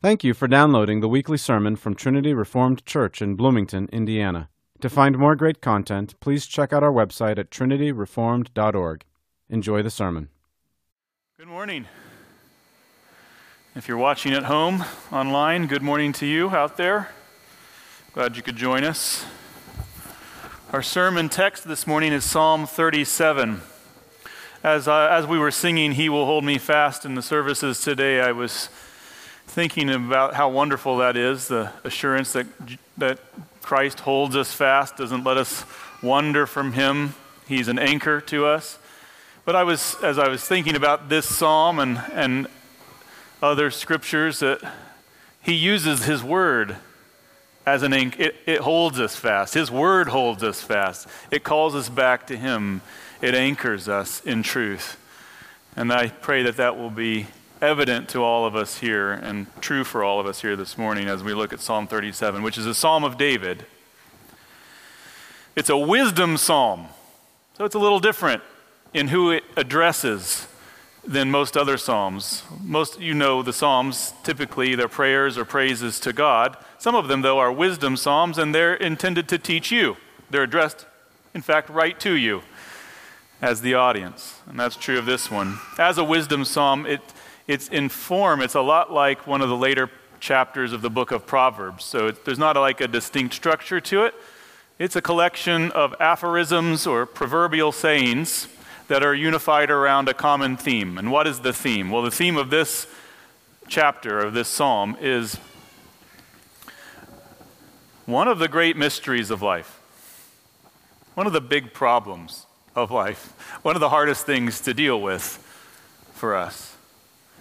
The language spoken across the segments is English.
Thank you for downloading the weekly sermon from Trinity Reformed Church in Bloomington, Indiana. To find more great content, please check out our website at trinityreformed.org. Enjoy the sermon. Good morning. If you're watching at home, online, good morning to you out there. Glad you could join us. Our sermon text this morning is Psalm 37. As, uh, as we were singing, He Will Hold Me Fast in the services today, I was thinking about how wonderful that is the assurance that, that Christ holds us fast, doesn't let us wander from Him. He's an anchor to us. But I was, as I was thinking about this psalm and, and other scriptures, that He uses His word as an anchor. It, it holds us fast. His word holds us fast. It calls us back to Him. It anchors us in truth. And I pray that that will be evident to all of us here and true for all of us here this morning as we look at Psalm 37, which is a psalm of David. It's a wisdom psalm, so it's a little different in who it addresses than most other psalms. Most you know the psalms typically they're prayers or praises to God. Some of them though are wisdom psalms and they're intended to teach you. They're addressed in fact right to you as the audience. And that's true of this one. As a wisdom psalm, it it's in form, it's a lot like one of the later chapters of the book of Proverbs. So it, there's not a, like a distinct structure to it. It's a collection of aphorisms or proverbial sayings that are unified around a common theme. And what is the theme? Well, the theme of this chapter, of this psalm, is one of the great mysteries of life, one of the big problems of life, one of the hardest things to deal with for us.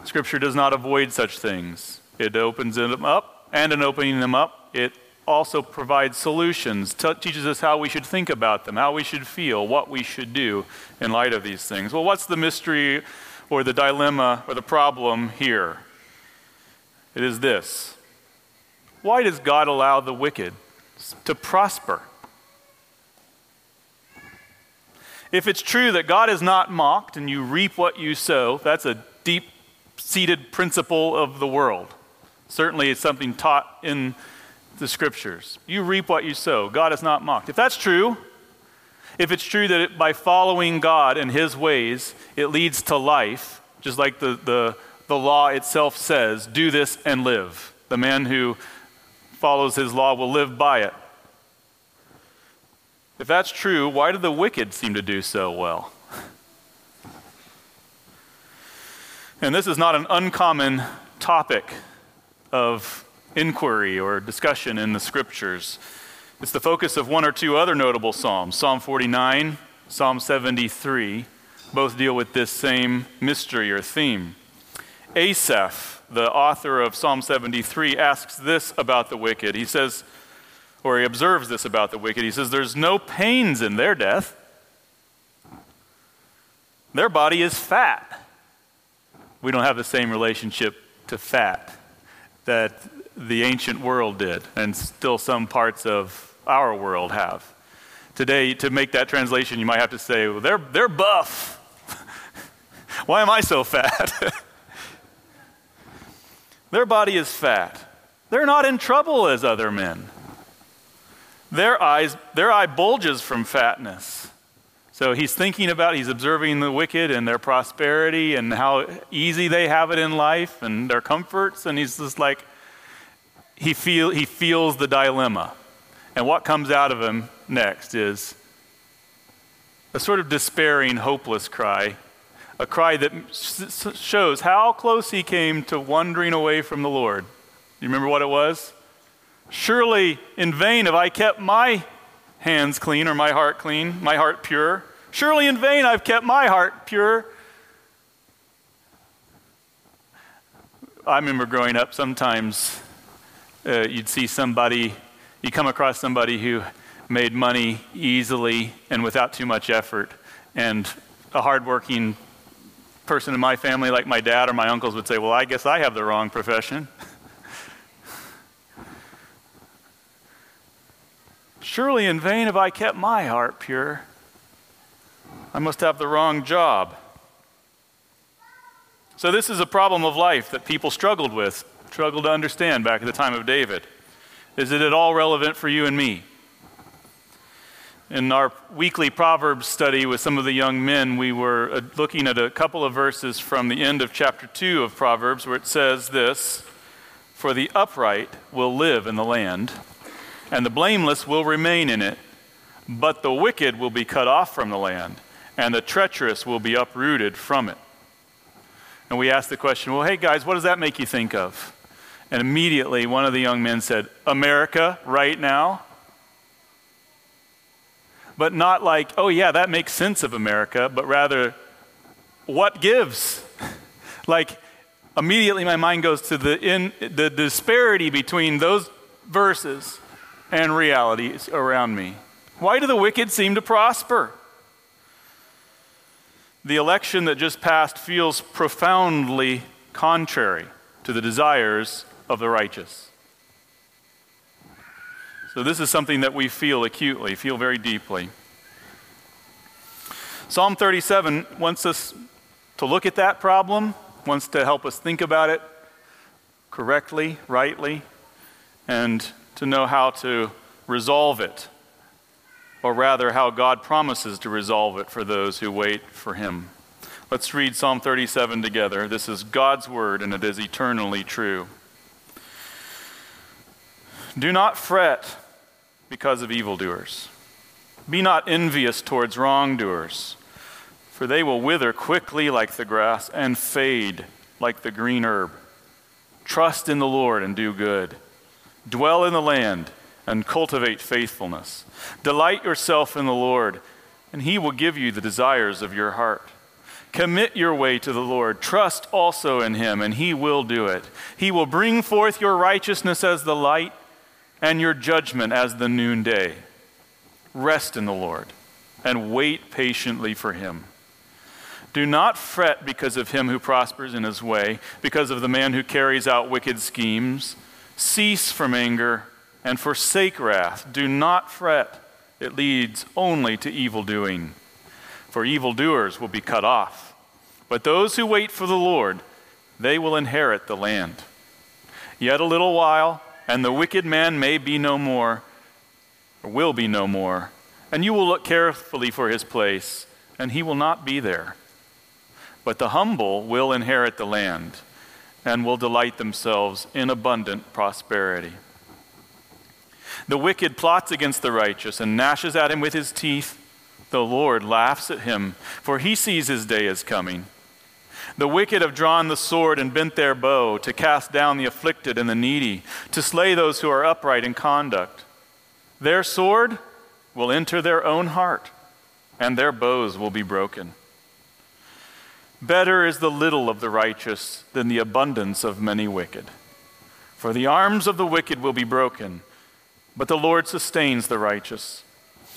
Scripture does not avoid such things. It opens them up, and in opening them up, it also provides solutions, t- teaches us how we should think about them, how we should feel, what we should do in light of these things. Well, what's the mystery or the dilemma or the problem here? It is this Why does God allow the wicked to prosper? If it's true that God is not mocked and you reap what you sow, that's a deep seated principle of the world. Certainly, it's something taught in the scriptures. You reap what you sow. God is not mocked. If that's true, if it's true that it, by following God and His ways, it leads to life, just like the, the, the law itself says, do this and live. The man who follows His law will live by it. If that's true, why do the wicked seem to do so well? And this is not an uncommon topic of inquiry or discussion in the scriptures. It's the focus of one or two other notable Psalms Psalm 49, Psalm 73. Both deal with this same mystery or theme. Asaph, the author of Psalm 73, asks this about the wicked. He says, or he observes this about the wicked. He says, There's no pains in their death, their body is fat we don't have the same relationship to fat that the ancient world did, and still some parts of our world have. Today, to make that translation, you might have to say, well, they're, they're buff. Why am I so fat? Their body is fat. They're not in trouble as other men. Their eyes, their eye bulges from fatness. So he's thinking about, he's observing the wicked and their prosperity and how easy they have it in life and their comforts. And he's just like, he, feel, he feels the dilemma. And what comes out of him next is a sort of despairing, hopeless cry, a cry that shows how close he came to wandering away from the Lord. You remember what it was? Surely in vain have I kept my hands clean or my heart clean, my heart pure. Surely in vain I've kept my heart pure. I remember growing up, sometimes uh, you'd see somebody, you come across somebody who made money easily and without too much effort. And a hardworking person in my family, like my dad or my uncles, would say, Well, I guess I have the wrong profession. Surely in vain have I kept my heart pure. I must have the wrong job. So, this is a problem of life that people struggled with struggled to understand back at the time of David. Is it at all relevant for you and me? In our weekly Proverbs study with some of the young men, we were uh, looking at a couple of verses from the end of chapter 2 of Proverbs where it says this For the upright will live in the land, and the blameless will remain in it, but the wicked will be cut off from the land, and the treacherous will be uprooted from it. And we asked the question, well, hey guys, what does that make you think of? And immediately one of the young men said, America, right now but not like, oh, yeah, that makes sense of America, but rather, what gives? like, immediately my mind goes to the, in, the disparity between those verses and realities around me. Why do the wicked seem to prosper? The election that just passed feels profoundly contrary to the desires of the righteous. So, this is something that we feel acutely, feel very deeply. Psalm 37 wants us to look at that problem, wants to help us think about it correctly, rightly, and to know how to resolve it, or rather, how God promises to resolve it for those who wait for Him. Let's read Psalm 37 together. This is God's word, and it is eternally true. Do not fret because of evildoers. Be not envious towards wrongdoers, for they will wither quickly like the grass and fade like the green herb. Trust in the Lord and do good. Dwell in the land and cultivate faithfulness. Delight yourself in the Lord, and he will give you the desires of your heart. Commit your way to the Lord. Trust also in him, and he will do it. He will bring forth your righteousness as the light and your judgment as the noonday. Rest in the Lord and wait patiently for him. Do not fret because of him who prospers in his way, because of the man who carries out wicked schemes. Cease from anger and forsake wrath. Do not fret, it leads only to evil doing. For evildoers will be cut off. But those who wait for the Lord, they will inherit the land. Yet a little while, and the wicked man may be no more, or will be no more. And you will look carefully for his place, and he will not be there. But the humble will inherit the land, and will delight themselves in abundant prosperity. The wicked plots against the righteous and gnashes at him with his teeth. The Lord laughs at him, for he sees his day is coming. The wicked have drawn the sword and bent their bow to cast down the afflicted and the needy, to slay those who are upright in conduct. Their sword will enter their own heart, and their bows will be broken. Better is the little of the righteous than the abundance of many wicked. For the arms of the wicked will be broken, but the Lord sustains the righteous.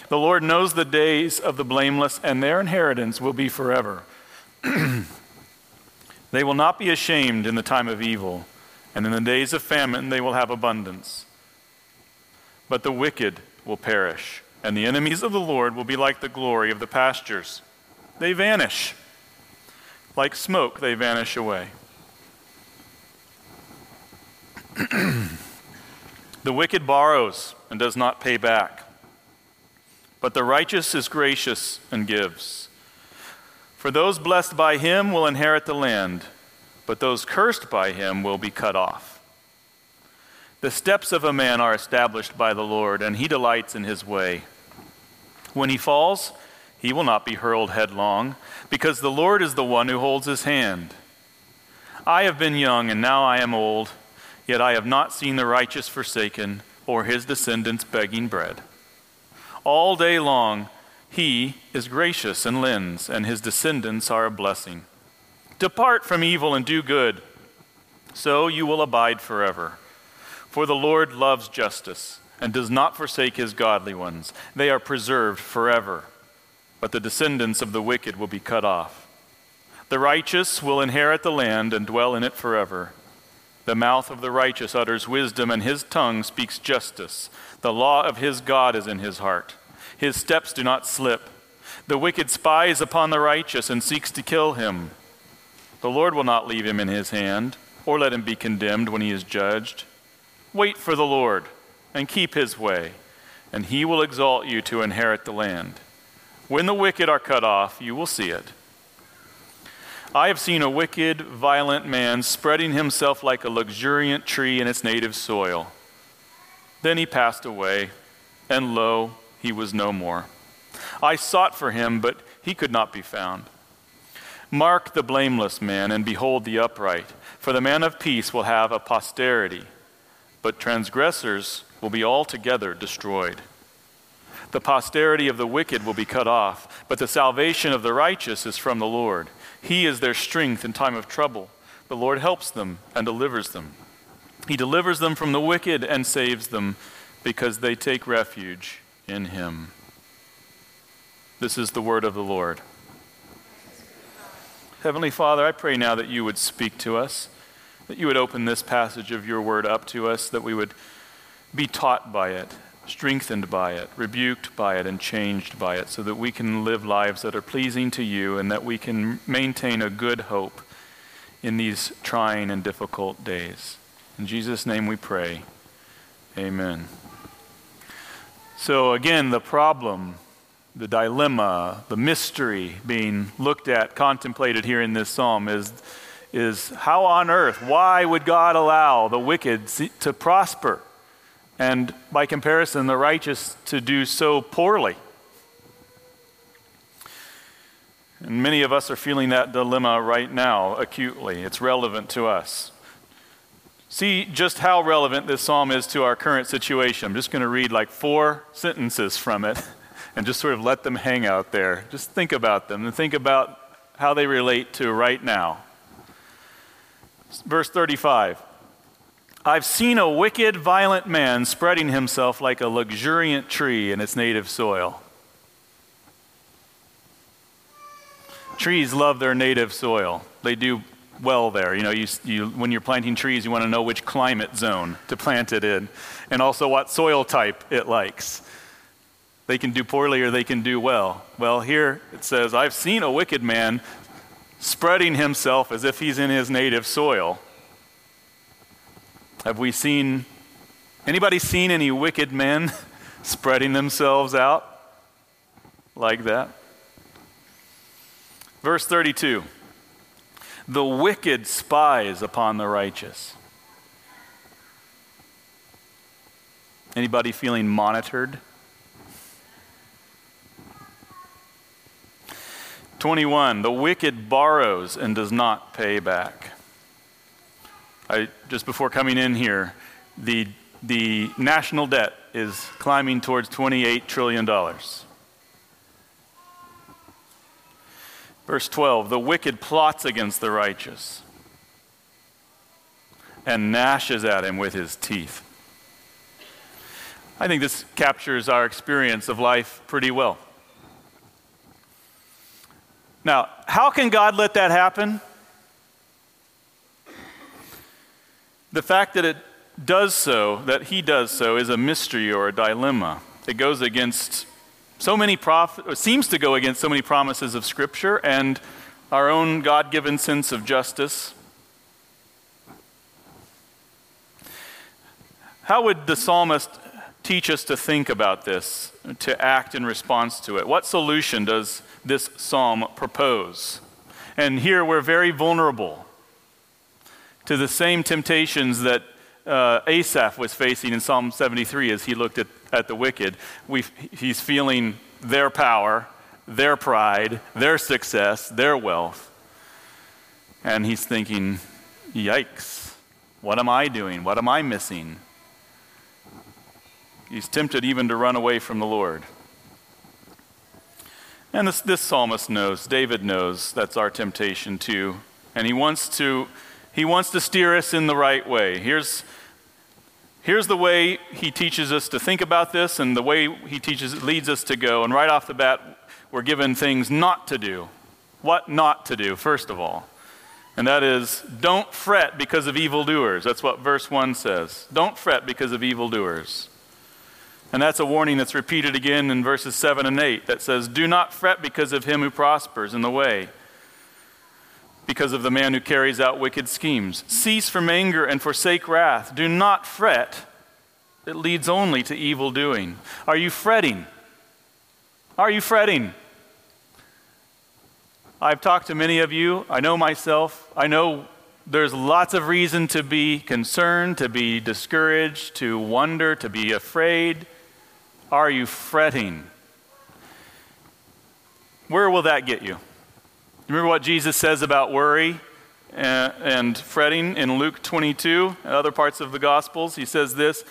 The Lord knows the days of the blameless, and their inheritance will be forever. They will not be ashamed in the time of evil, and in the days of famine they will have abundance. But the wicked will perish, and the enemies of the Lord will be like the glory of the pastures. They vanish. Like smoke, they vanish away. the wicked borrows and does not pay back, but the righteous is gracious and gives. For those blessed by him will inherit the land, but those cursed by him will be cut off. The steps of a man are established by the Lord, and he delights in his way. When he falls, he will not be hurled headlong, because the Lord is the one who holds his hand. I have been young, and now I am old, yet I have not seen the righteous forsaken, or his descendants begging bread. All day long, he is gracious and lends, and his descendants are a blessing. Depart from evil and do good, so you will abide forever. For the Lord loves justice and does not forsake his godly ones. They are preserved forever, but the descendants of the wicked will be cut off. The righteous will inherit the land and dwell in it forever. The mouth of the righteous utters wisdom, and his tongue speaks justice. The law of his God is in his heart. His steps do not slip. The wicked spies upon the righteous and seeks to kill him. The Lord will not leave him in his hand. or let him be condemned when he is judged. Wait for the Lord and keep his way, and he will exalt you to inherit the land. When the wicked are cut off, you will see it. I have seen a wicked, violent man spreading himself like a luxuriant tree in its native soil. Then he passed away, and lo, he was no more. I sought for him, but he could not be found. Mark the blameless man, and behold the upright, for the man of peace will have a posterity, but transgressors will be altogether destroyed. The posterity of the wicked will be cut off, but the salvation of the righteous is from the Lord. He is their strength in time of trouble. The Lord helps them and delivers them. He delivers them from the wicked and saves them because they take refuge in Him. This is the word of the Lord. Heavenly Father, I pray now that you would speak to us, that you would open this passage of your word up to us, that we would be taught by it, strengthened by it, rebuked by it, and changed by it, so that we can live lives that are pleasing to you and that we can maintain a good hope in these trying and difficult days. In Jesus' name we pray. Amen. So, again, the problem, the dilemma, the mystery being looked at, contemplated here in this psalm is, is how on earth, why would God allow the wicked to prosper? And by comparison, the righteous to do so poorly. And many of us are feeling that dilemma right now acutely. It's relevant to us. See just how relevant this psalm is to our current situation. I'm just going to read like four sentences from it and just sort of let them hang out there. Just think about them and think about how they relate to right now. Verse 35 I've seen a wicked, violent man spreading himself like a luxuriant tree in its native soil. Trees love their native soil. They do well there. You know, you, you, when you're planting trees, you want to know which climate zone to plant it in, and also what soil type it likes. They can do poorly or they can do well. Well, here it says, I've seen a wicked man spreading himself as if he's in his native soil. Have we seen anybody seen any wicked men spreading themselves out like that? Verse 32 The wicked spies upon the righteous. Anybody feeling monitored? 21 The wicked borrows and does not pay back. I, just before coming in here, the, the national debt is climbing towards $28 trillion. Verse 12 The wicked plots against the righteous and gnashes at him with his teeth. I think this captures our experience of life pretty well. Now, how can God let that happen? The fact that it does so, that he does so, is a mystery or a dilemma. It goes against so many prof- seems to go against so many promises of Scripture and our own God given sense of justice. How would the psalmist teach us to think about this, to act in response to it? What solution does this psalm propose? And here we're very vulnerable to the same temptations that uh, Asaph was facing in Psalm 73 as he looked at, at the wicked. we he's feeling their power, their pride, their success, their wealth. And he's thinking, yikes, what am I doing? What am I missing? He's tempted even to run away from the Lord. And this, this psalmist knows, David knows that's our temptation too. And he wants to he wants to steer us in the right way. Here's, here's the way He teaches us to think about this and the way He teaches, leads us to go. And right off the bat, we're given things not to do. What not to do, first of all. And that is, don't fret because of evildoers. That's what verse 1 says. Don't fret because of evildoers. And that's a warning that's repeated again in verses 7 and 8 that says, Do not fret because of him who prospers in the way because of the man who carries out wicked schemes. Cease from anger and forsake wrath. Do not fret. It leads only to evil doing. Are you fretting? Are you fretting? I've talked to many of you. I know myself. I know there's lots of reason to be concerned, to be discouraged, to wonder, to be afraid. Are you fretting? Where will that get you? Remember what Jesus says about worry and, and fretting in Luke 22 and other parts of the Gospels? He says this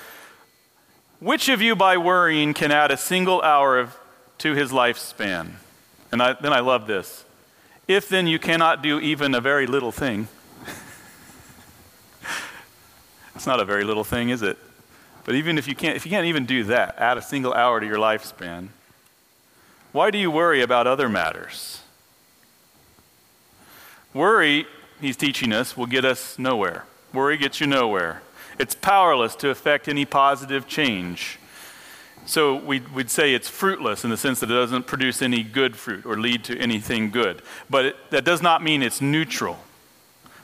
Which of you by worrying can add a single hour of, to his lifespan? And I, then I love this. If then you cannot do even a very little thing, it's not a very little thing, is it? But even if you can't, if you can't even do that, add a single hour to your lifespan, why do you worry about other matters? Worry, he's teaching us, will get us nowhere. Worry gets you nowhere. It's powerless to affect any positive change. So we'd, we'd say it's fruitless in the sense that it doesn't produce any good fruit or lead to anything good. But it, that does not mean it's neutral.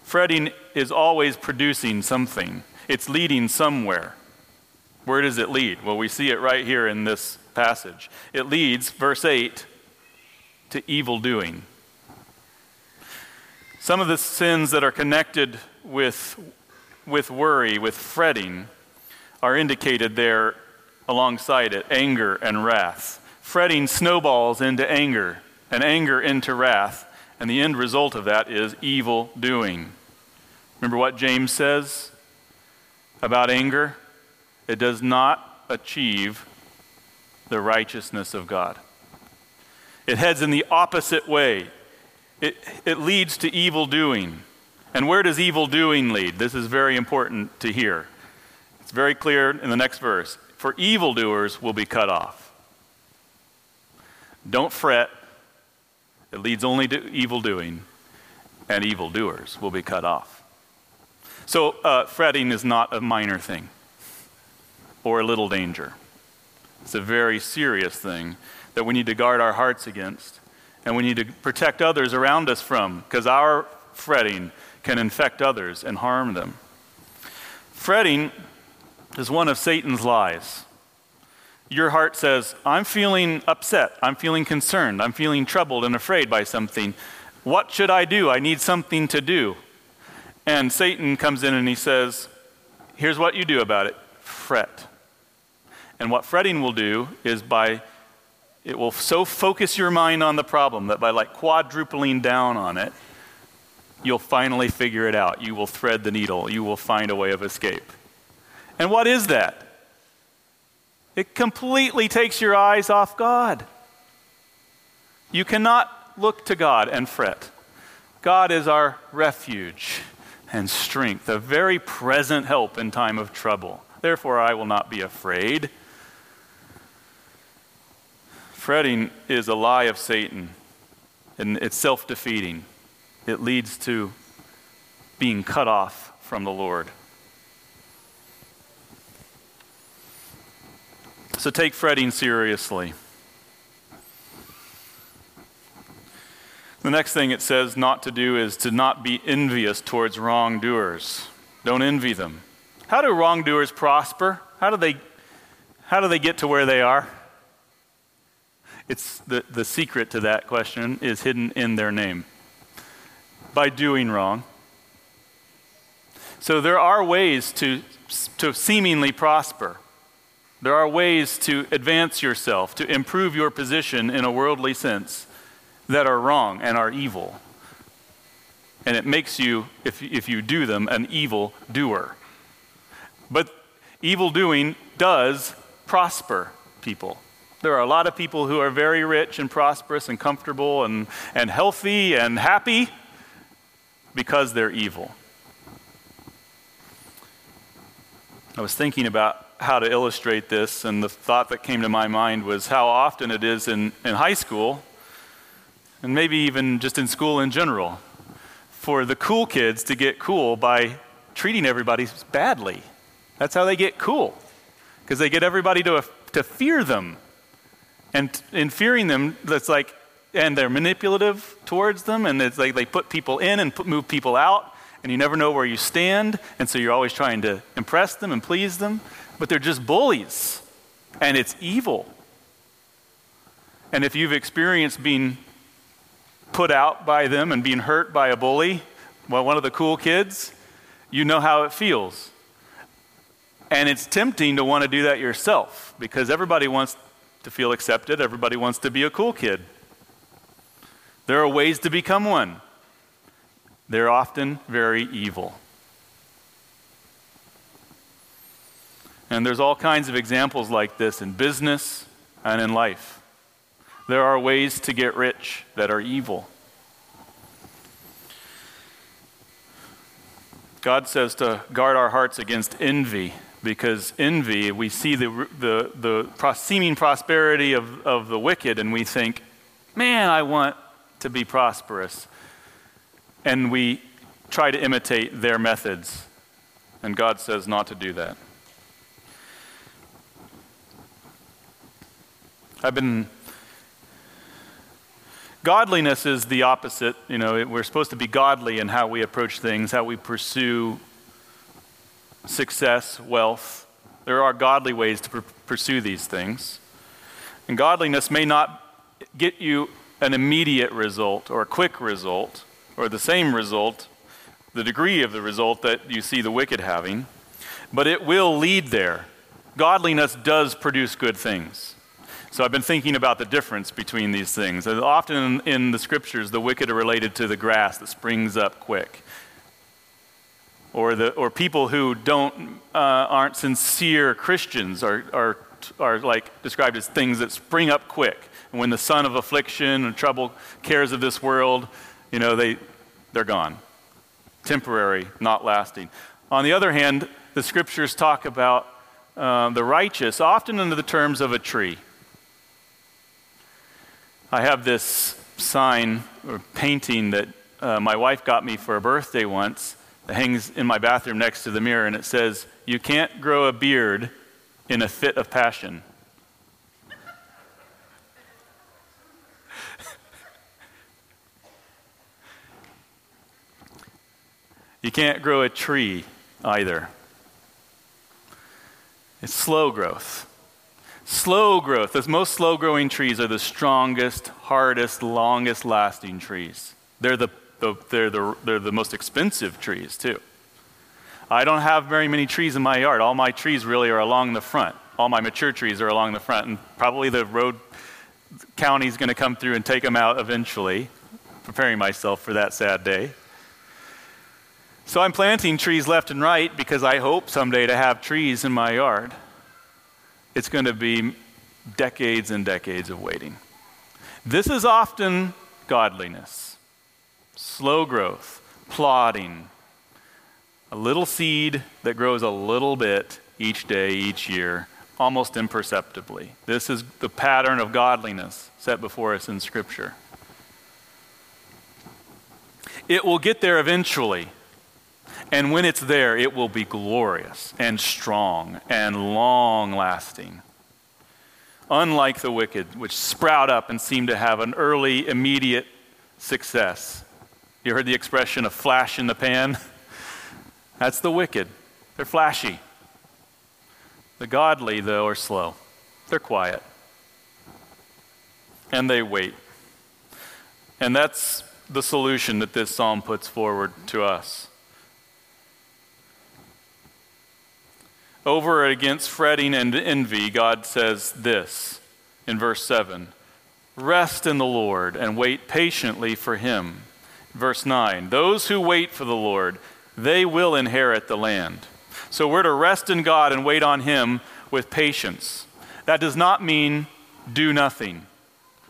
Fretting is always producing something, it's leading somewhere. Where does it lead? Well, we see it right here in this passage. It leads, verse 8, to evil doing. Some of the sins that are connected with, with worry, with fretting, are indicated there alongside it anger and wrath. Fretting snowballs into anger, and anger into wrath, and the end result of that is evil doing. Remember what James says about anger? It does not achieve the righteousness of God. It heads in the opposite way it, it leads to evil doing. And where does evil doing lead? This is very important to hear. It's very clear in the next verse. For evildoers will be cut off. Don't fret. It leads only to evil doing, and evildoers will be cut off. So, uh, fretting is not a minor thing or a little danger. It's a very serious thing that we need to guard our hearts against and we need to protect others around us from, because our fretting can infect others and harm them. Fretting is one of Satan's lies. Your heart says, I'm feeling upset, I'm feeling concerned, I'm feeling troubled and afraid by something. What should I do? I need something to do. And Satan comes in and he says, Here's what you do about it fret. And what fretting will do is by it will so focus your mind on the problem that by like quadrupling down on it, you'll finally figure it out. You will thread the needle. You will find a way of escape. And what is that? It completely takes your eyes off God. You cannot look to God and fret. God is our refuge and strength, a very present help in time of trouble. Therefore, I will not be afraid. Fretting is a lie of Satan, and it's self defeating. It leads to being cut off from the Lord. So take fretting seriously. The next thing it says not to do is to not be envious towards wrongdoers. Don't envy them. How do wrongdoers prosper? How do they, how do they get to where they are? It's the, the secret to that question is hidden in their name by doing wrong. So there are ways to, to seemingly prosper. There are ways to advance yourself, to improve your position in a worldly sense that are wrong and are evil. And it makes you, if, if you do them, an evil doer. But evil doing does prosper people. There are a lot of people who are very rich and prosperous and comfortable and, and healthy and happy because they're evil. I was thinking about how to illustrate this, and the thought that came to my mind was how often it is in, in high school, and maybe even just in school in general, for the cool kids to get cool by treating everybody badly. That's how they get cool, because they get everybody to, to fear them and in fearing them, that's like and they're manipulative towards them, and it's like they put people in and put, move people out, and you never know where you stand, and so you're always trying to impress them and please them, but they're just bullies, and it's evil. And if you've experienced being put out by them and being hurt by a bully, well, one of the cool kids, you know how it feels. And it's tempting to want to do that yourself because everybody wants to feel accepted, everybody wants to be a cool kid. There are ways to become one. They're often very evil. And there's all kinds of examples like this in business and in life. There are ways to get rich that are evil. God says to guard our hearts against envy because envy, we see the, the, the seeming prosperity of, of the wicked and we think, man, I want to be prosperous. And we try to imitate their methods. And God says not to do that. I've been. Godliness is the opposite. You know, we're supposed to be godly in how we approach things, how we pursue success, wealth. There are godly ways to pr- pursue these things. And godliness may not get you an immediate result or a quick result or the same result, the degree of the result that you see the wicked having, but it will lead there. Godliness does produce good things. So I've been thinking about the difference between these things. Often in the scriptures, the wicked are related to the grass that springs up quick or, the, or people who don't, uh, aren't sincere Christians are, are, are like described as things that spring up quick. And when the sun of affliction and trouble, cares of this world, you know, they, they're gone. Temporary, not lasting. On the other hand, the scriptures talk about uh, the righteous often under the terms of a tree. I have this sign or painting that uh, my wife got me for a birthday once that hangs in my bathroom next to the mirror, and it says, You can't grow a beard in a fit of passion. you can't grow a tree either. It's slow growth. Slow growth. The most slow growing trees are the strongest, hardest, longest lasting trees. They're the the, they're, the, they're the most expensive trees, too. I don't have very many trees in my yard. All my trees really are along the front. All my mature trees are along the front, and probably the road county's going to come through and take them out eventually, preparing myself for that sad day. So I'm planting trees left and right because I hope someday to have trees in my yard. It's going to be decades and decades of waiting. This is often godliness slow growth, plodding, a little seed that grows a little bit each day, each year, almost imperceptibly. This is the pattern of godliness set before us in Scripture. It will get there eventually. And when it's there, it will be glorious and strong and long lasting. Unlike the wicked, which sprout up and seem to have an early, immediate success. You heard the expression a flash in the pan? That's the wicked. They're flashy. The godly, though, are slow. They're quiet. And they wait. And that's the solution that this psalm puts forward to us. Over against fretting and envy, God says this in verse 7 Rest in the Lord and wait patiently for him. Verse 9 Those who wait for the Lord, they will inherit the land. So we're to rest in God and wait on Him with patience. That does not mean do nothing.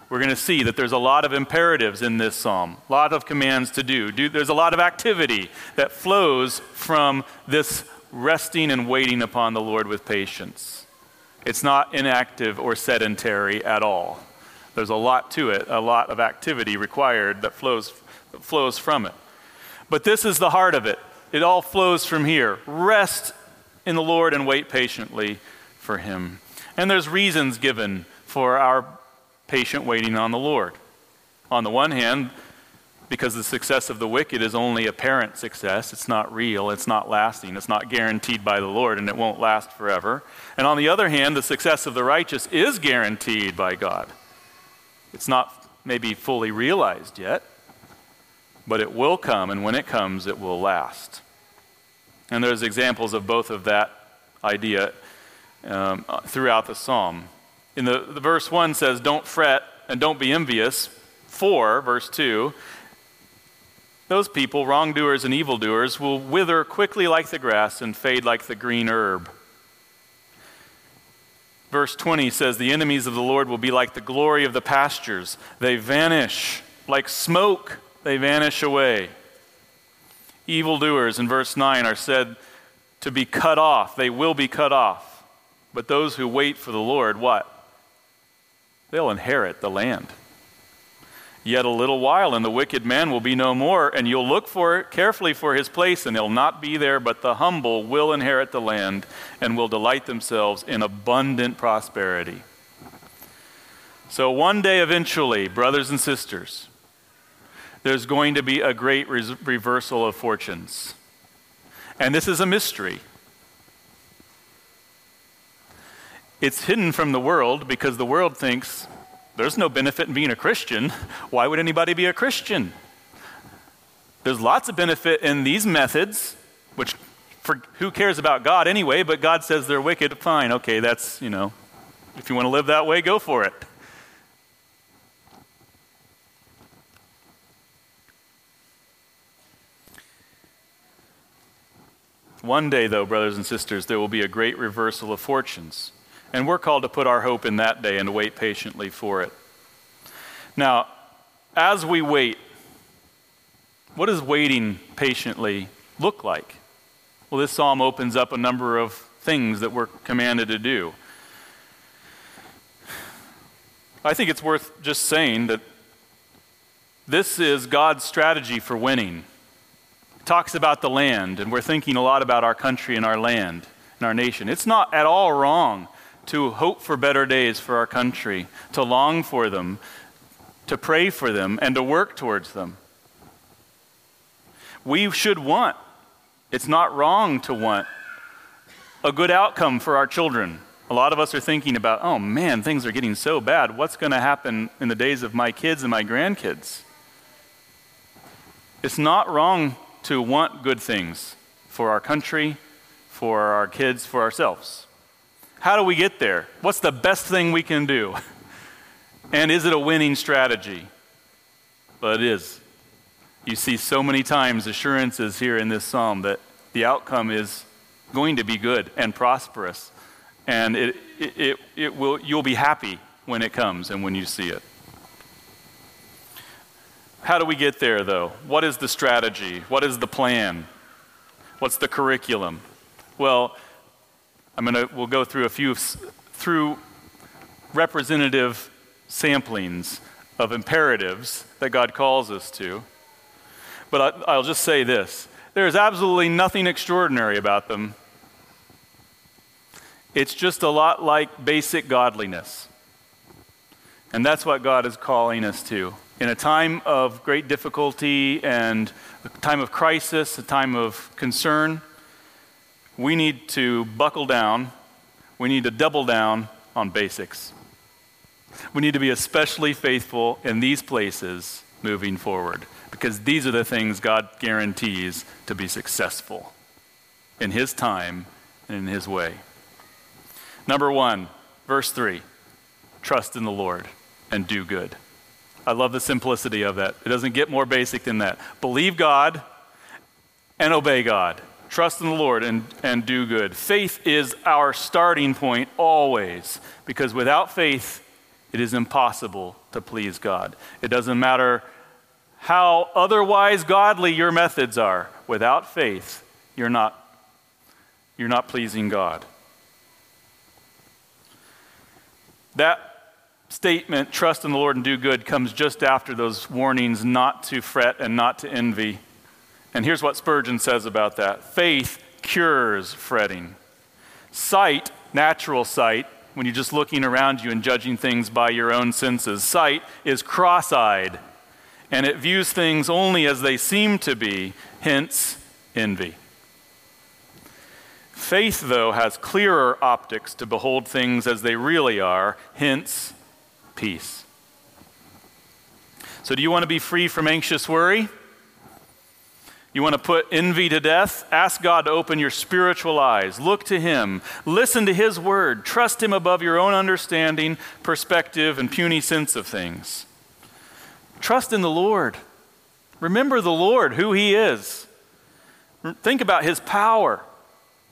We're going to see that there's a lot of imperatives in this psalm, a lot of commands to do. do. There's a lot of activity that flows from this resting and waiting upon the Lord with patience. It's not inactive or sedentary at all. There's a lot to it, a lot of activity required that flows flows from it. But this is the heart of it. It all flows from here. Rest in the Lord and wait patiently for Him. And there's reasons given for our patient waiting on the Lord. On the one hand, because the success of the wicked is only apparent success, it's not real, it's not lasting, it's not guaranteed by the Lord, and it won't last forever. And on the other hand, the success of the righteous is guaranteed by God. It's not maybe fully realized yet, but it will come, and when it comes, it will last. And there's examples of both of that idea um, throughout the psalm. In the, the verse 1 says, Don't fret and don't be envious. 4, verse 2, those people, wrongdoers and evildoers, will wither quickly like the grass and fade like the green herb. Verse 20 says, The enemies of the Lord will be like the glory of the pastures. They vanish like smoke, they vanish away. Evildoers in verse 9 are said to be cut off. They will be cut off. But those who wait for the Lord, what? They'll inherit the land. Yet a little while, and the wicked man will be no more, and you'll look for carefully for his place, and he'll not be there, but the humble will inherit the land and will delight themselves in abundant prosperity. So, one day eventually, brothers and sisters, there's going to be a great re- reversal of fortunes. And this is a mystery. It's hidden from the world because the world thinks there's no benefit in being a Christian. Why would anybody be a Christian? There's lots of benefit in these methods, which for who cares about God anyway, but God says they're wicked. Fine, okay, that's, you know, if you want to live that way, go for it. One day, though, brothers and sisters, there will be a great reversal of fortunes. And we're called to put our hope in that day and to wait patiently for it. Now, as we wait, what does waiting patiently look like? Well, this psalm opens up a number of things that we're commanded to do. I think it's worth just saying that this is God's strategy for winning. Talks about the land, and we're thinking a lot about our country and our land and our nation. It's not at all wrong to hope for better days for our country, to long for them, to pray for them, and to work towards them. We should want, it's not wrong to want a good outcome for our children. A lot of us are thinking about, oh man, things are getting so bad. What's going to happen in the days of my kids and my grandkids? It's not wrong to want good things for our country, for our kids, for ourselves. How do we get there? What's the best thing we can do? And is it a winning strategy? But it is. You see so many times assurances here in this psalm that the outcome is going to be good and prosperous. And it, it, it, it will, you'll be happy when it comes and when you see it. How do we get there, though? What is the strategy? What is the plan? What's the curriculum? Well, I'm to, we'll go through a few, through representative samplings of imperatives that God calls us to. But I, will just say this there is absolutely nothing extraordinary about them. It's just a lot like basic godliness. And that's what God is calling us to. In a time of great difficulty and a time of crisis, a time of concern, we need to buckle down. We need to double down on basics. We need to be especially faithful in these places moving forward because these are the things God guarantees to be successful in His time and in His way. Number one, verse three trust in the Lord and do good. I love the simplicity of that. It doesn't get more basic than that. Believe God and obey God. Trust in the Lord and, and do good. Faith is our starting point always, because without faith, it is impossible to please God. It doesn't matter how otherwise godly your methods are. Without faith, you're not, you're not pleasing God. That statement, trust in the Lord and do good, comes just after those warnings not to fret and not to envy and here's what Spurgeon says about that faith cures fretting. Sight, natural sight, when you're just looking around you and judging things by your own senses, sight is cross eyed and it views things only as they seem to be, hence envy. Faith, though, has clearer optics to behold things as they really are, hence peace. So, do you want to be free from anxious worry? You want to put envy to death? Ask God to open your spiritual eyes. Look to Him. Listen to His word. Trust Him above your own understanding, perspective, and puny sense of things. Trust in the Lord. Remember the Lord, who He is. Think about His power,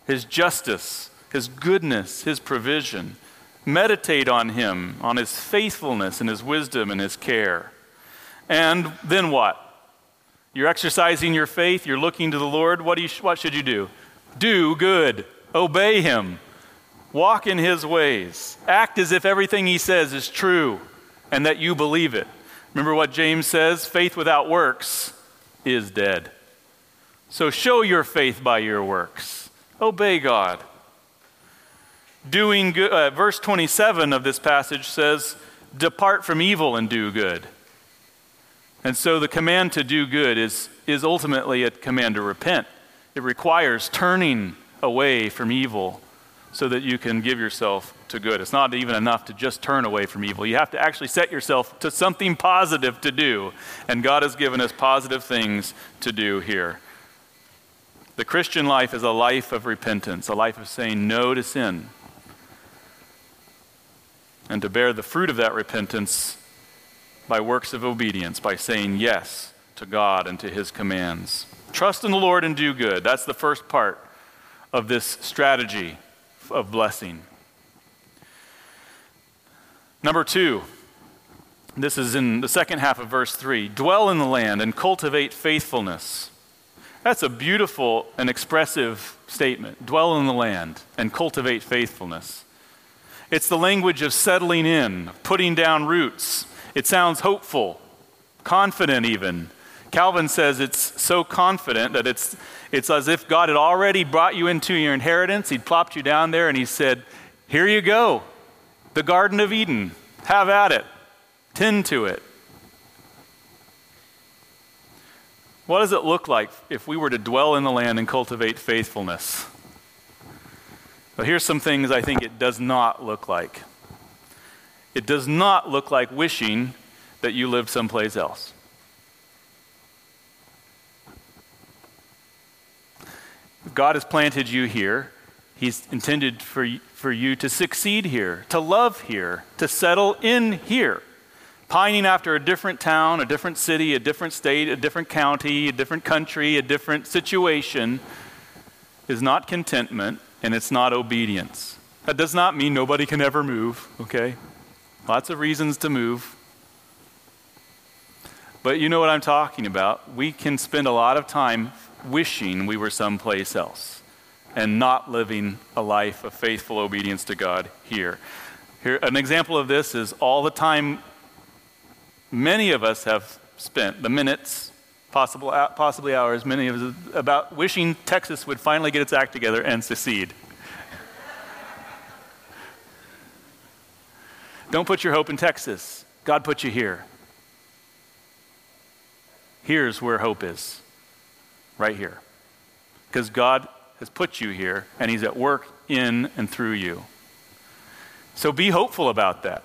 His justice, His goodness, His provision. Meditate on Him, on His faithfulness and His wisdom and His care. And then what? You're exercising your faith, you're looking to the Lord. What, you, what should you do? Do good, obey Him, walk in His ways, act as if everything He says is true and that you believe it. Remember what James says faith without works is dead. So show your faith by your works, obey God. Doing good, uh, verse 27 of this passage says, Depart from evil and do good. And so the command to do good is, is ultimately a command to repent. It requires turning away from evil so that you can give yourself to good. It's not even enough to just turn away from evil. You have to actually set yourself to something positive to do. And God has given us positive things to do here. The Christian life is a life of repentance, a life of saying no to sin. And to bear the fruit of that repentance by works of obedience, by saying yes to God and to his commands. Trust in the Lord and do good. That's the first part of this strategy of blessing. Number two, this is in the second half of verse 3 dwell in the land and cultivate faithfulness. That's a beautiful and expressive statement. Dwell in the land and cultivate faithfulness. It's the language of settling in, putting down roots, it sounds hopeful, confident even. Calvin says it's so confident that it's, it's as if God had already brought you into your inheritance. He'd plopped you down there and He said, Here you go, the Garden of Eden. Have at it, tend to it. What does it look like if we were to dwell in the land and cultivate faithfulness? But here's some things I think it does not look like. It does not look like wishing that you lived someplace else. God has planted you here. He's intended for, for you to succeed here, to love here, to settle in here. Pining after a different town, a different city, a different state, a different county, a different country, a different situation is not contentment and it's not obedience. That does not mean nobody can ever move, okay? Lots of reasons to move. But you know what I'm talking about. We can spend a lot of time wishing we were someplace else and not living a life of faithful obedience to God here. Here, an example of this is all the time many of us have spent, the minutes, possible, uh, possibly hours, many of us, about wishing Texas would finally get its act together and secede. Don't put your hope in Texas. God put you here. Here's where hope is right here. Because God has put you here and He's at work in and through you. So be hopeful about that.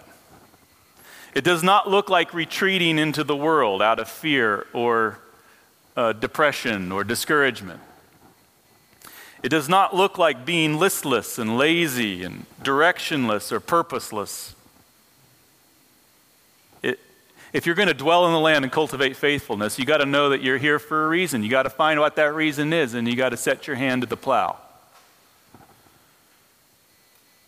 It does not look like retreating into the world out of fear or uh, depression or discouragement. It does not look like being listless and lazy and directionless or purposeless. if you're going to dwell in the land and cultivate faithfulness, you got to know that you're here for a reason. You got to find what that reason is, and you got to set your hand to the plow.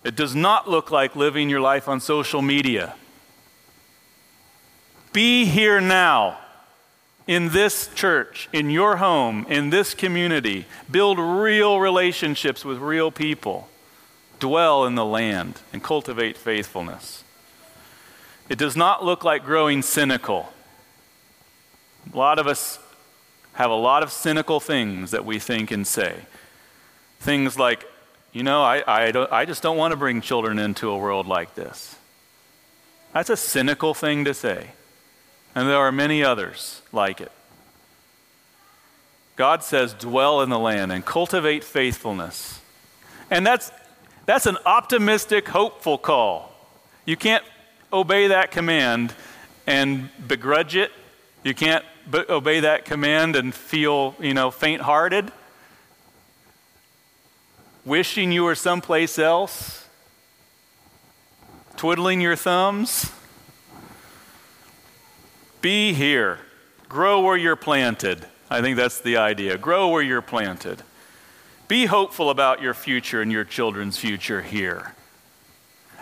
It does not look like living your life on social media. Be here now in this church, in your home, in this community. Build real relationships with real people. Dwell in the land and cultivate faithfulness. It does not look like growing cynical. A lot of us have a lot of cynical things that we think and say. Things like, you know, I, I, I just don't want to bring children into a world like this. That's a cynical thing to say. And there are many others like it. God says, dwell in the land and cultivate faithfulness. And that's, that's an optimistic, hopeful call. You can't obey that command and begrudge it. You can't be- obey that command and feel, you know, faint hearted, wishing you were someplace else, twiddling your thumbs. Be here. Grow where you're planted. I think that's the idea. Grow where you're planted. Be hopeful about your future and your children's future here.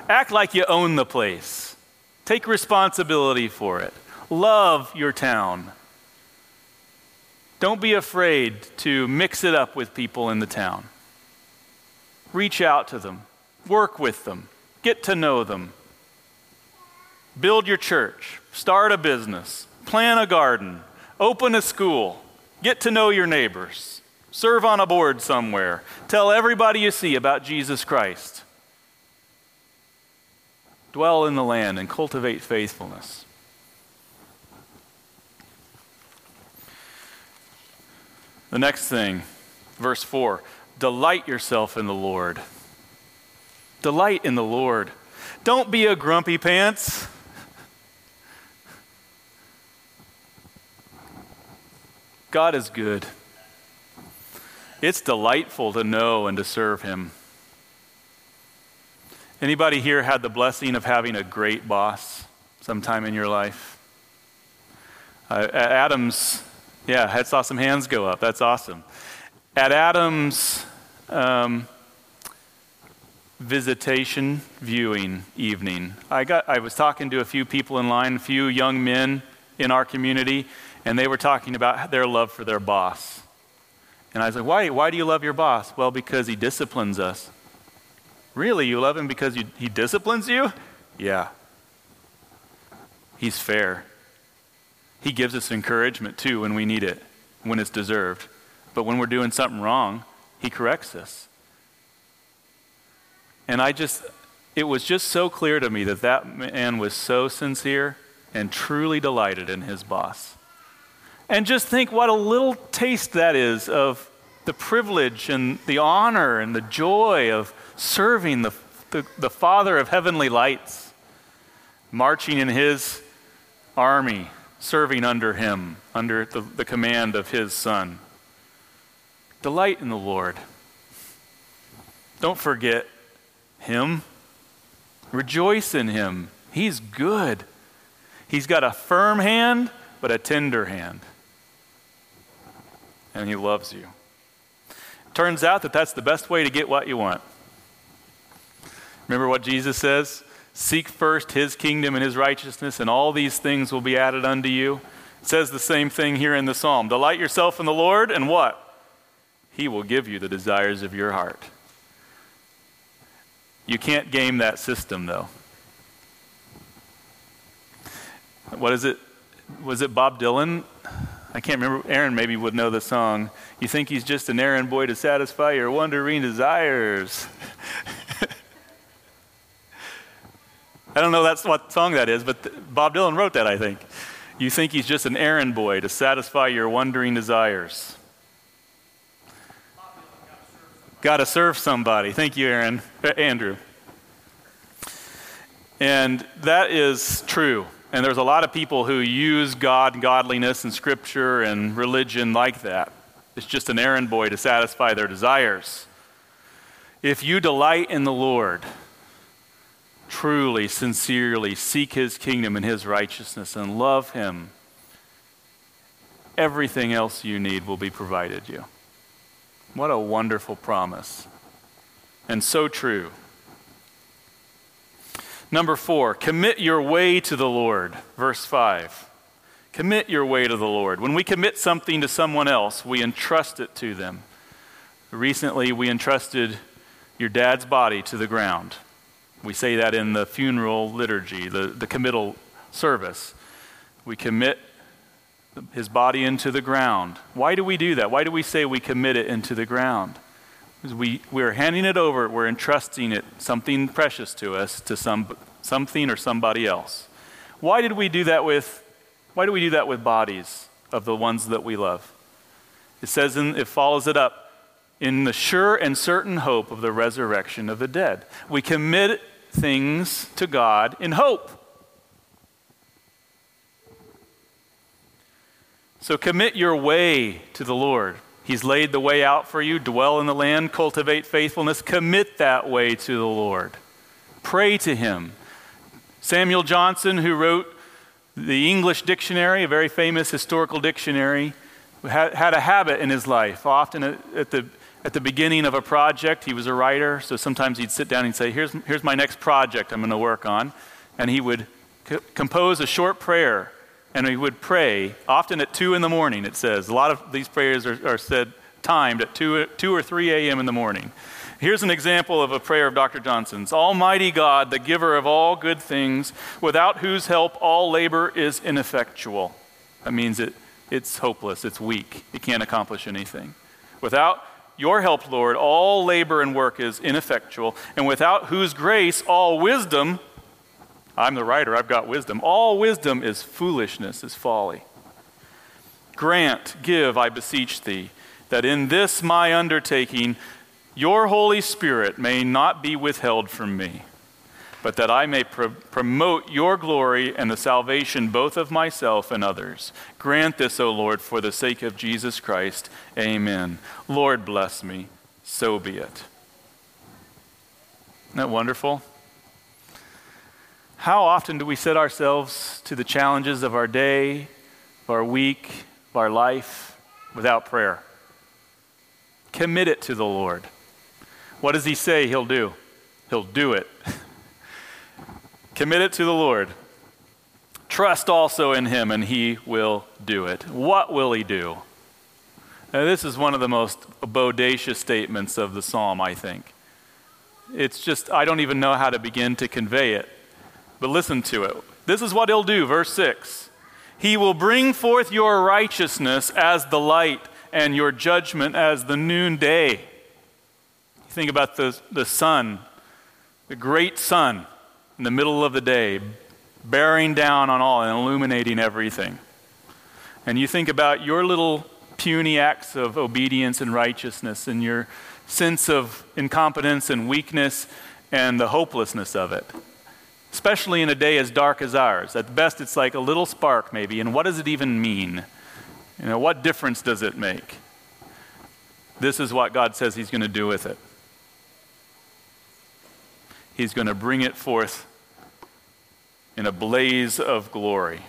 Act like you own the place. Take responsibility for it. Love your town. Don't be afraid to mix it up with people in the town. Reach out to them, work with them, get to know them. Build your church, start a business, plant a garden, open a school, get to know your neighbors, serve on a board somewhere, tell everybody you see about Jesus Christ. Dwell in the land and cultivate faithfulness. The next thing, verse 4 delight yourself in the Lord. Delight in the Lord. Don't be a grumpy pants. God is good. It's delightful to know and to serve him. Anybody here had the blessing of having a great boss sometime in your life? Uh, Adam's, yeah, I saw some hands go up. That's awesome. At Adam's um, visitation viewing evening, I, got, I was talking to a few people in line, a few young men in our community, and they were talking about their love for their boss. And I was like, why, why do you love your boss? Well, because he disciplines us. Really? You love him because you, he disciplines you? Yeah. He's fair. He gives us encouragement too when we need it, when it's deserved. But when we're doing something wrong, he corrects us. And I just, it was just so clear to me that that man was so sincere and truly delighted in his boss. And just think what a little taste that is of the privilege and the honor and the joy of serving the, the, the Father of heavenly lights, marching in his army, serving under him, under the, the command of his Son. Delight in the Lord. Don't forget him. Rejoice in him. He's good. He's got a firm hand, but a tender hand and He loves you. Turns out that that's the best way to get what you want. Remember what Jesus says? Seek first His kingdom and His righteousness, and all these things will be added unto you. It says the same thing here in the psalm. Delight yourself in the Lord, and what? He will give you the desires of your heart. You can't game that system, though. What is it? Was it Bob Dylan? I can't remember. Aaron maybe would know the song. You think he's just an errand boy to satisfy your wandering desires. I don't know that's what song that is, but Bob Dylan wrote that, I think. You think he's just an errand boy to satisfy your wandering desires. Got to serve somebody. Thank you, Aaron. Uh, Andrew. And that is true. And there's a lot of people who use God, godliness, and scripture and religion like that. It's just an errand boy to satisfy their desires. If you delight in the Lord, truly, sincerely seek his kingdom and his righteousness and love him, everything else you need will be provided you. What a wonderful promise. And so true. Number four, commit your way to the Lord. Verse 5. Commit your way to the Lord. When we commit something to someone else, we entrust it to them. Recently, we entrusted your dad's body to the ground. We say that in the funeral liturgy, the, the committal service. We commit his body into the ground. Why do we do that? Why do we say we commit it into the ground? We, we're handing it over, we're entrusting it, something precious to us, to some, something or somebody else. Why did we do that with Why do we do that with bodies of the ones that we love? It says, in, it follows it up in the sure and certain hope of the resurrection of the dead. We commit things to God in hope. So commit your way to the Lord. He's laid the way out for you. Dwell in the land, cultivate faithfulness. Commit that way to the Lord. Pray to Him. Samuel Johnson, who wrote the English dictionary, a very famous historical dictionary, had, a habit in his life. Often at the, at the beginning of a project, he was a writer, so sometimes he'd sit down and say, Here's, here's my next project I'm going to work on. And he would c- compose a short prayer, and he would pray, often at 2 in the morning, it says. A lot of these prayers are, are said timed at 2, 2 or 3 a.m. in the morning. Here's an example of a prayer of Dr. Johnson's Almighty God, the giver of all good things, without whose help all labor is ineffectual. That means it, it's hopeless, it's weak, it can't accomplish anything. Without your help, Lord, all labor and work is ineffectual, and without whose grace all wisdom, I'm the writer, I've got wisdom, all wisdom is foolishness, is folly. Grant, give, I beseech thee, that in this my undertaking, your Holy Spirit may not be withheld from me, but that I may pro- promote your glory and the salvation both of myself and others. Grant this, O Lord, for the sake of Jesus Christ. Amen. Lord, bless me. So be it. Isn't that wonderful? How often do we set ourselves to the challenges of our day, of our week, of our life without prayer? Commit it to the Lord. What does he say he'll do? He'll do it. Commit it to the Lord. Trust also in him, and he will do it. What will he do? Now, this is one of the most bodacious statements of the psalm, I think. It's just, I don't even know how to begin to convey it. But listen to it. This is what he'll do, verse 6. He will bring forth your righteousness as the light and your judgment as the noonday. Think about the, the sun, the great sun in the middle of the day, bearing down on all and illuminating everything. And you think about your little puny acts of obedience and righteousness and your sense of incompetence and weakness and the hopelessness of it. Especially in a day as dark as ours. At best, it's like a little spark, maybe. And what does it even mean? You know, what difference does it make? This is what God says He's going to do with it. He's going to bring it forth in a blaze of glory.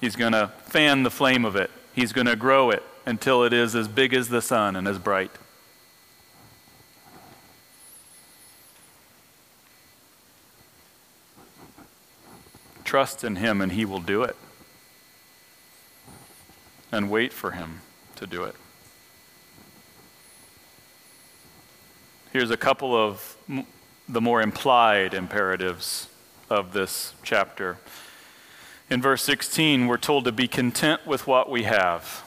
He's going to fan the flame of it. He's going to grow it until it is as big as the sun and as bright. Trust in Him and He will do it. And wait for Him to do it. Here's a couple of the more implied imperatives of this chapter. In verse 16, we're told to be content with what we have.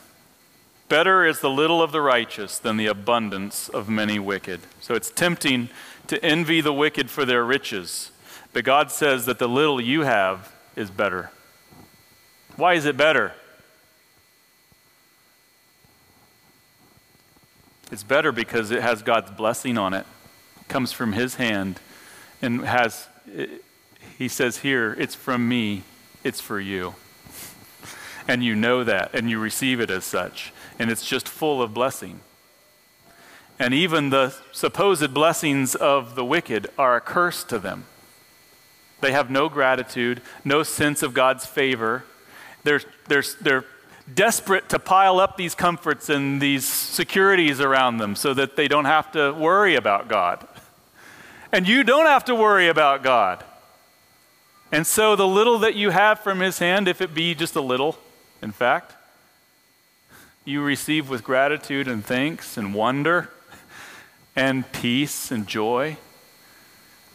Better is the little of the righteous than the abundance of many wicked. So it's tempting to envy the wicked for their riches, but God says that the little you have is better. Why is it better? It's better because it has God's blessing on it. it comes from His hand and has, it, He says here, it's from me, it's for you. And you know that, and you receive it as such. And it's just full of blessing. And even the supposed blessings of the wicked are a curse to them. They have no gratitude, no sense of God's favor. They're, they're, they're desperate to pile up these comforts and these securities around them so that they don't have to worry about God. And you don't have to worry about God. And so the little that you have from His hand, if it be just a little, in fact, you receive with gratitude and thanks and wonder and peace and joy.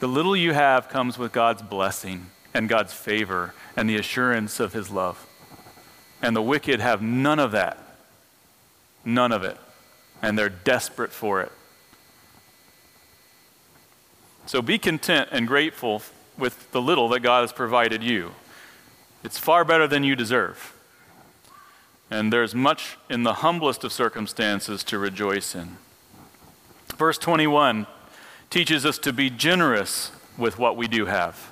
The little you have comes with God's blessing and God's favor and the assurance of His love. And the wicked have none of that. None of it. And they're desperate for it. So be content and grateful with the little that God has provided you. It's far better than you deserve. And there's much in the humblest of circumstances to rejoice in. Verse 21 teaches us to be generous with what we do have.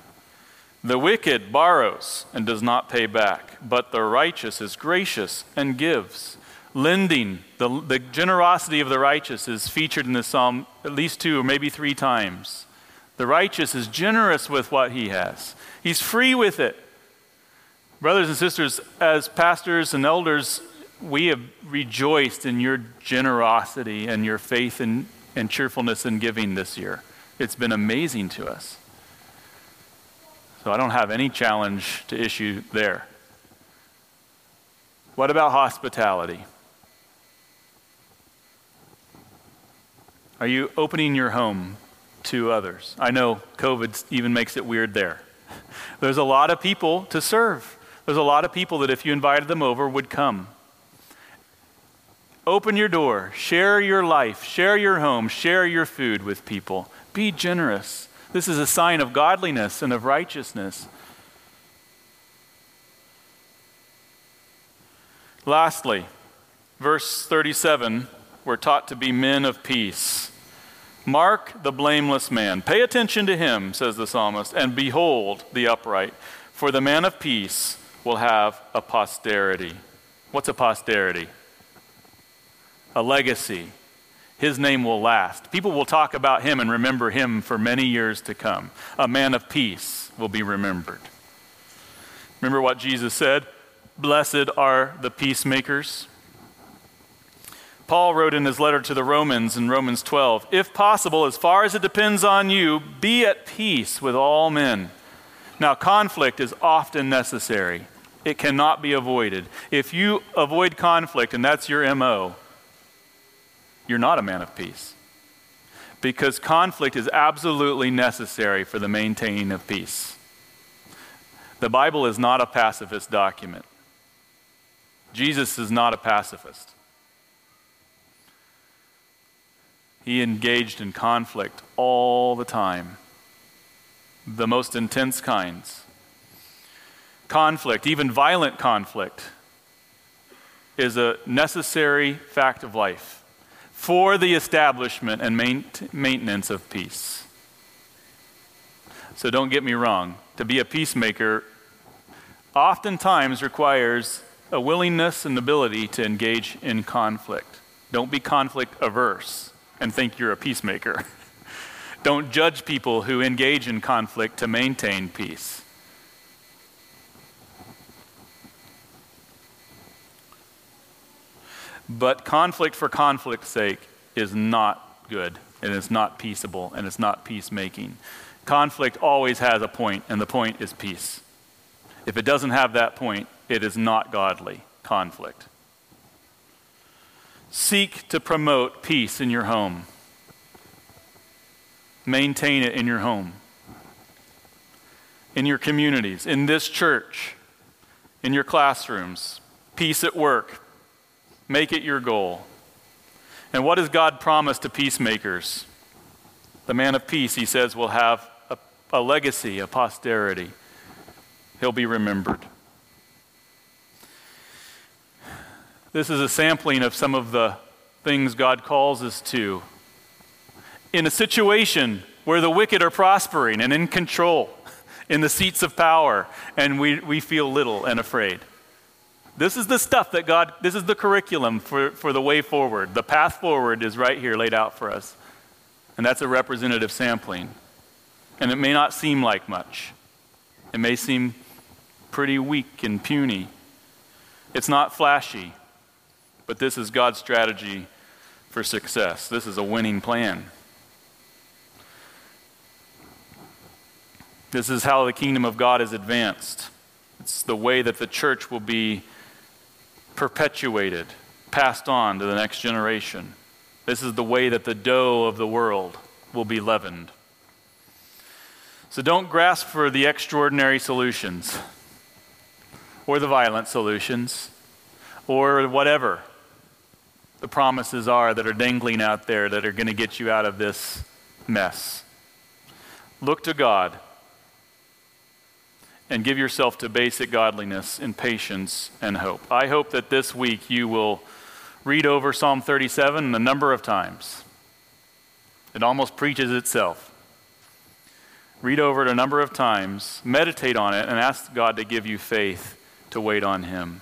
The wicked borrows and does not pay back, but the righteous is gracious and gives. Lending, the, the generosity of the righteous is featured in the psalm at least two or maybe three times. The righteous is generous with what he has, he's free with it. Brothers and sisters, as pastors and elders, we have rejoiced in your generosity and your faith and, and cheerfulness in giving this year. It's been amazing to us. So I don't have any challenge to issue there. What about hospitality? Are you opening your home to others? I know COVID even makes it weird there. There's a lot of people to serve. There's a lot of people that if you invited them over would come. Open your door, share your life, share your home, share your food with people. Be generous. This is a sign of godliness and of righteousness. Lastly, verse 37, we're taught to be men of peace. Mark the blameless man. Pay attention to him, says the psalmist, and behold the upright. For the man of peace will have a posterity. What's a posterity? A legacy. His name will last. People will talk about him and remember him for many years to come. A man of peace will be remembered. Remember what Jesus said? Blessed are the peacemakers, Paul wrote in his letter to the Romans in Romans 12 If possible, as far as it depends on you, be at peace with all men. Now, conflict is often necessary, it cannot be avoided. If you avoid conflict and that's your MO, you're not a man of peace. Because conflict is absolutely necessary for the maintaining of peace. The Bible is not a pacifist document. Jesus is not a pacifist. He engaged in conflict all the time, the most intense kinds. Conflict, even violent conflict, is a necessary fact of life for the establishment and maintenance of peace. So don't get me wrong, to be a peacemaker oftentimes requires a willingness and ability to engage in conflict. Don't be conflict averse and think you're a peacemaker. Don't judge people who engage in conflict to maintain peace. But conflict for conflict's sake is not good, and it's not peaceable, and it's not peacemaking. Conflict always has a point, and the point is peace. If it doesn't have that point, it is not godly conflict. Seek to promote peace in your home. Maintain it in your home, in your communities, in this church, in your classrooms, peace at work. Make it your goal. And what does God promise to peacemakers? The man of peace, he says, will have a, a legacy, a posterity. He'll be remembered. This is a sampling of some of the things God calls us to. In a situation where the wicked are prospering and in control, in the seats of power, and we, we feel little and afraid. This is the stuff that God, this is the curriculum for, for the way forward. The path forward is right here laid out for us. And that's a representative sampling. And it may not seem like much, it may seem pretty weak and puny. It's not flashy. But this is God's strategy for success. This is a winning plan. This is how the kingdom of God is advanced. It's the way that the church will be perpetuated, passed on to the next generation. This is the way that the dough of the world will be leavened. So don't grasp for the extraordinary solutions or the violent solutions or whatever the promises are that are dangling out there that are going to get you out of this mess. Look to God and give yourself to basic godliness in patience and hope. I hope that this week you will read over Psalm 37 a number of times. It almost preaches itself. Read over it a number of times, meditate on it, and ask God to give you faith to wait on Him.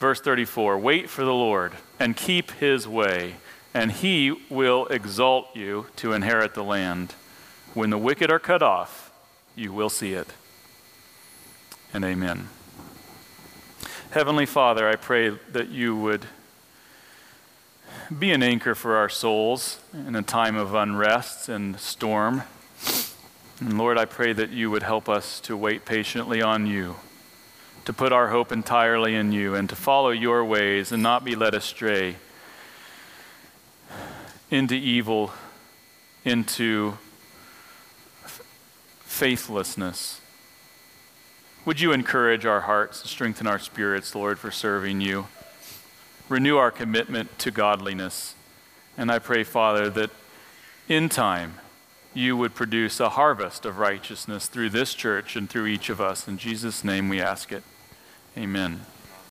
Verse 34 Wait for the Lord and keep His way, and He will exalt you to inherit the land. When the wicked are cut off, you will see it. And amen. Heavenly Father, I pray that you would be an anchor for our souls in a time of unrest and storm. And Lord, I pray that you would help us to wait patiently on you, to put our hope entirely in you, and to follow your ways and not be led astray into evil, into faithlessness. Would you encourage our hearts, and strengthen our spirits, Lord, for serving you? Renew our commitment to godliness. And I pray, Father, that in time you would produce a harvest of righteousness through this church and through each of us. In Jesus' name we ask it. Amen.